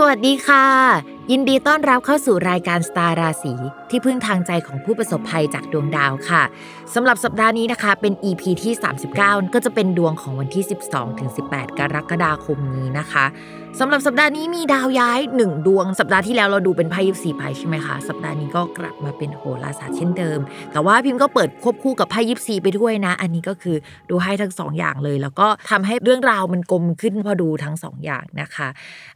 สวัสดีค่ะ ยินดีต้อนรับเข้าสู่รายการสตาร์ราศี ที่พึ่งทางใจของผู้ประสบภัยจากดวงดาวค่ะสำหรับสัปดาห์นี้นะคะ เป็น EP ที่ 39 ก็จะเป็นดวงของวันที่ 12ถึง18 กรกฎาคมนี้นะคะสำหรับสัปดาห์นี้มีดาวย้าย 1 ดวง สัปดาห์ที่แล้วเราดูเป็นไพ่ยิปซีไพ่ใช่ไหมคะ สัปดาห์นี้ก็กลับมาเป็นโหราศาสตร์เช่นเดิม แต่ว่าพิมพ์ก็เปิดควบคู่กับไพ่ยิปซีไปด้วยนะ อันนี้ก็คือดูให้ทั้งสองอย่างเลย แล้วก็ทำให้เรื่องราวมันกลมขึ้นพอดูทั้งสองอย่างนะคะ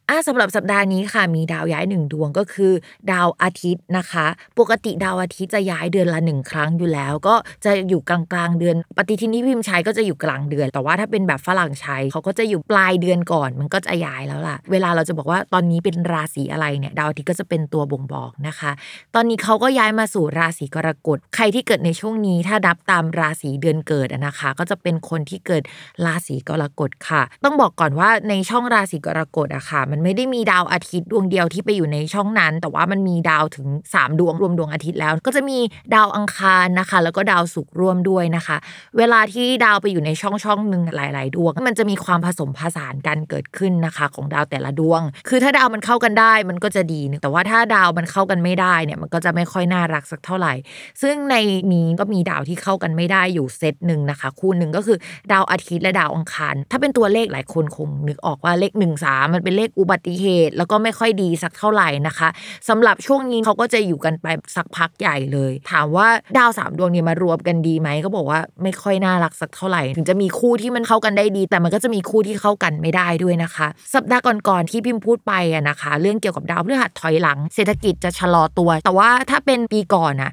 อะสำหรับสัปดาห์นี้ค่ะมีดาวย้ายหนึ่งดวงก็คือ ดาวอาทิตย์นะคะปกติดาวอาทิตย์จะย้ายเดือนละหนึ่งครั้งอยู่แล้ว ก็จะอยู่กลางกลางๆเดือน ปฏิทินที่พิมพ์ใช้ก็จะอยู่กลางเดือน แต่ว่าถ้าเป็นแบบฝรั่งใช้เขาก็จะอยู่ปลายเดือนก่อน มันก็จะย้ายแล้วล่ะ เวลาเราจะบอกว่าตอนนี้เป็นราศีอะไรเนี่ยดาวอาทิตย์ก็จะเป็นตัวบ่งบอกนะคะ ตอนนี้เขาก็ย้ายมาสู่ราศีกรกฎ ใครที่เกิดในช่วงนี้ถ้าดับตามราศีเดือนเกิดนะคะ ก็จะเป็นคนที่เกิดราศีกรกฎค่ะ ต้องบอกก่อนว่าในช่องราศีกรกฎอะค่ะ มันไม่ได้มีดาวอาทิตย์ดวงเดียวที่ไปอยู่ในช่องนั้น แต่ว่ามันมีดาวถึง 3 ดวงรวมดวงอาทิตย์แล้ว ก็จะมีดาวอังคารนะคะ แล้วก็ดาวศุกร์ร่วมด้วยนะคะ เวลาที่ดาวไปอยู่ในช่องช่องหนึ่งหลาย ๆ ดวง มันจะมีความผสมผสานกันเกิดขึ้นนะคะ ของดาวแต่ละดวง คือถ้าดาวมันเข้ากันได้มันก็จะดีนะแต่ว่าถ้าดาวมันเข้ากันไม่ได้เนี่ยมันก็จะไม่ค่อยน่ารักสักเท่าไหร่ ซึ่งในนี้ก็มีดาวที่เข้ากันไม่ได้อยู่เซตหนึ่งนะคะ คู่หนึ่งก็คือดาวอาทิตย์และดาวอังคาร ถ้าเป็นตัวเลขหลายคนคงนึกออกว่าเลข1นสามันเป็นเลขอุบัติเหตุ แล้วก็ไม่ค่อยดีสักเท่าไหร่นะคะสำหรับช่วงนี้เขาก็จะอยู่กันไปสักพักใหญ่เลย ถามว่าดาวสามดวงนี้มารวมกันดีไหมก็บอกว่าไม่ค่อยน่ารักสักเท่าไหร่ ถึงจะมีคู่ที่มันเข้ากันได้ดี แต่มันก็จะมีคู่ที่เข้ากันไม่ได้ด้วยนะคะ สัปดาห์ก่อนๆที่พิมพ์พูดไปอะนะคะ เรื่องเกี่ยวกับดาวพฤหัสถอยหลัง เศรษฐกิจจะชะลอตัว แต่ว่าถ้าเป็นปีก่อนอะ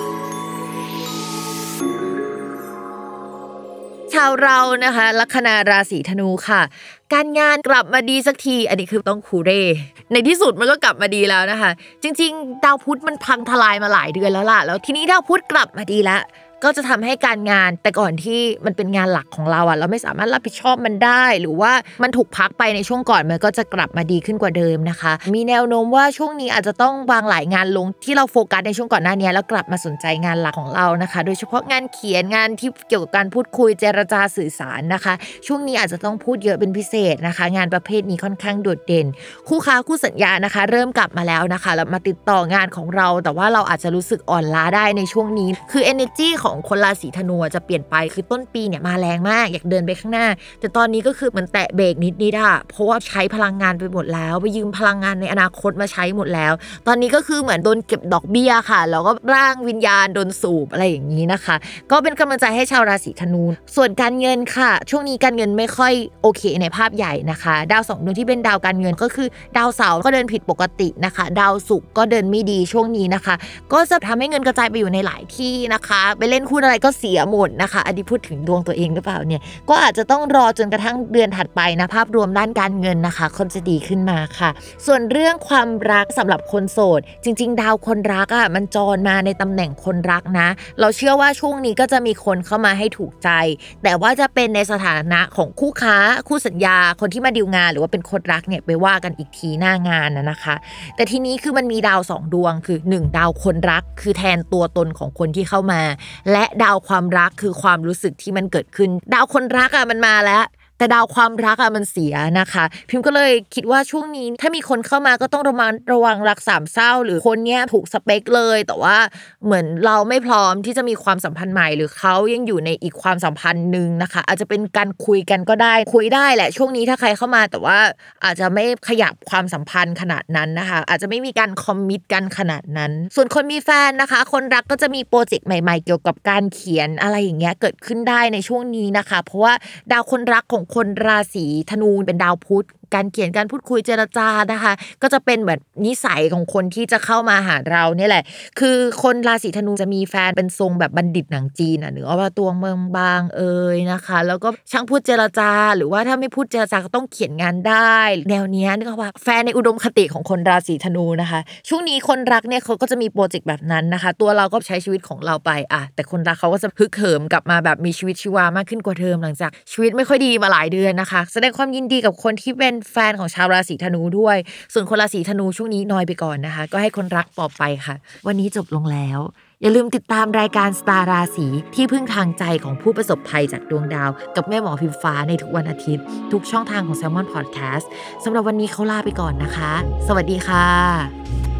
ชาวเรานะคะลัคนาราศีธนูค่ะ การงานกลับมาดีสักที อันนี้คือต้องคูเร่ในที่สุดมันก็กลับมาดีแล้วนะคะ จริง ๆ ดาวพุธมันพังทลายมาหลายเดือนแล้วล่ะ แล้วทีนี้ดาวพุธกลับมาดีแล้ว ก็จะทำให้การงานแต่ก่อนที่มันเป็นงานหลักของเราอะเราไม่สามารถรับผิดชอบมันได้ หรือว่ามันถูกพักไปในช่วงก่อนมันก็จะกลับมาดีขึ้นกว่าเดิมนะคะ มีแนวโน้มว่าช่วงนี้อาจจะต้องวางหลายงานลงที่เราโฟกัสในช่วงก่อนหน้านี้แล้วกลับมาสนใจงานหลักของเรานะคะ โดยเฉพาะงานเขียนงานที่เกี่ยวกับการพูดคุยเจรจาสื่อสารนะคะ ช่วงนี้อาจจะต้องพูดเยอะเป็นพิเศษนะคะ งานประเภทนี้ค่อนข้างโดดเด่น คู่ค้าคู่สัญญานะคะ เริ่มกลับมาแล้วนะคะแล้วมาติดต่องานของเรา แต่ว่าเราอาจจะรู้สึกอ่อนล้าได้ในช่วงนี้ คือ energy ของสองคนราศีธนูจะเปลี่ยนไปคือต้นปีเนี่ยมาแรงมาก อยากเดินไปข้างหน้า แต่ตอนนี้ก็คือเหมือนแตะเบรกนิดนิดอะเพราะว่าใช้พลังงานไปหมดแล้ว ไปยืมพลังงานในอนาคตมาใช้หมดแล้ว ตอนนี้ก็คือเหมือนโดนเก็บดอกเบี้ยค่ะ แล้วก็ร่างวิญญาณโดนสูบอะไรอย่างนี้นะคะ ก็เป็นกำลังใจให้ชาวราศีธนู ส่วนการเงินค่ะ ช่วงนี้การเงินไม่ค่อยโอเคในภาพใหญ่นะคะ ดาวสองดวงที่เป็นดาวการเงินก็คือ ดาวเสาร์ก็เดินผิดปกตินะคะ ดาวศุกร์ก็เดินไม่ดีช่วงนี้นะคะ ก็จะทำให้เงินกระจายไปอยู่ในหลายที่นะคะ ไปเล่นหุ้นอะไรก็เสียหมดนะคะ อันนี้พูดถึงดวงตัวเองหรือเปล่าเนี่ย ก็อาจจะต้องรอจนกระทั่งเดือนถัดไปนะ ภาพรวมด้านการเงินนะคะคนจะดีขึ้นมาค่ะ ส่วนเรื่องความรักสำหรับคนโสด จริง ๆ ดาวคนรักอะมันจรมาในตำแหน่งคนรักนะ เราเชื่อว่าช่วงนี้ก็จะมีคนเข้ามาให้ถูกใจ แต่ว่าจะเป็นในสถานะของคู่ค้าคู่สัญญาคนที่มาดีลงาน หรือว่าเป็นคนรักเนี่ยไปว่ากันอีกทีหน้างานนะนะคะ แต่ทีนี้คือมันมีดาวสองดวงคือ 1 ดาวคนรัก คือแทนตัวตนของคนที่เข้ามาและดาวความรักคือความรู้สึกที่มันเกิดขึ้น ดาวคนรักอะมันมาแล้ว แต่ดาวความรักอะมันเสียนะคะ พิมพ์ก็เลยคิดว่าช่วงนี้ ถ้ามีคนเข้ามาก็ต้องระมัดระวังรักสามเศร้า หรือคนเนี้ยถูกสเปคเลย แต่ว่าเหมือนเราไม่พร้อมที่จะมีความสัมพันธ์ใหม่ หรือเขายังอยู่ในอีกความสัมพันธ์หนึ่งนะคะ อาจจะเป็นการคุยกันก็ได้คุยได้แหละ ช่วงนี้ถ้าใครเข้ามา แต่ว่าอาจจะไม่ขยับความสัมพันธ์ขนาดนั้นนะคะ อาจจะไม่มีการคอมมิตกันขนาดนั้น ส่วนคนมีแฟนนะคะ คนรักก็จะมีโปรเจกต์ใหม่ ๆ เกี่ยวกับการเขียนอะไรอย่างเงี้ยเกิดขึ้นได้ในช่วงนี้นะคะ เพราะว่าดาวคนรักของคนราศีธนูเป็นดาวพุธ การเขียนการพูดคุยเจรจานะคะ ก็จะเป็นแบบนิสัยของคนที่จะเข้ามาหาเราเนี่ยแหละ คือคนราศีธนูจะมีแฟนเป็นทรงแบบบัณฑิตหนังจีนอะหรือว่าตัวเมืองบางเอ่ยนะคะ แล้วก็ช่างพูดเจรจา หรือว่าถ้าไม่พูดเจรจาก็ต้องเขียนงานได้ แนวเนี้ยนึกว่าแฟนในอุดมคติของคนราศีธนูนะคะ ช่วงนี้คนรักเนี่ยเขาก็จะมีโปรเจกต์แบบนั้นนะคะ ตัวเราก็ใช้ชีวิตของเราไปอะแต่คนรักเขาก็จะฮึกเหิมกลับมาแบบมีชีวิตชีวามากขึ้นกว่าเดิมหลังจากชีวิตไม่ค่อยดีมาหลายเดือนนะคะ แสดงความยินดีกับคนที่เป็นแฟนของชาวราศีธนูด้วย ส่วนคนราศีธนูช่วงนี้นอยไปก่อนนะคะ ก็ให้คนรักปลอบไปค่ะ วันนี้จบลงแล้ว อย่าลืมติดตามรายการสตาร์ราศีที่พึ่งทางใจของผู้ประสบภัยจากดวงดาว กับแม่หมอพิมฟ้าในทุกวันอาทิตย์ ทุกช่องทางของ s ซ l m o n Podcast สำหรับวันนี้เขาลาไปก่อนนะคะ สวัสดีค่ะ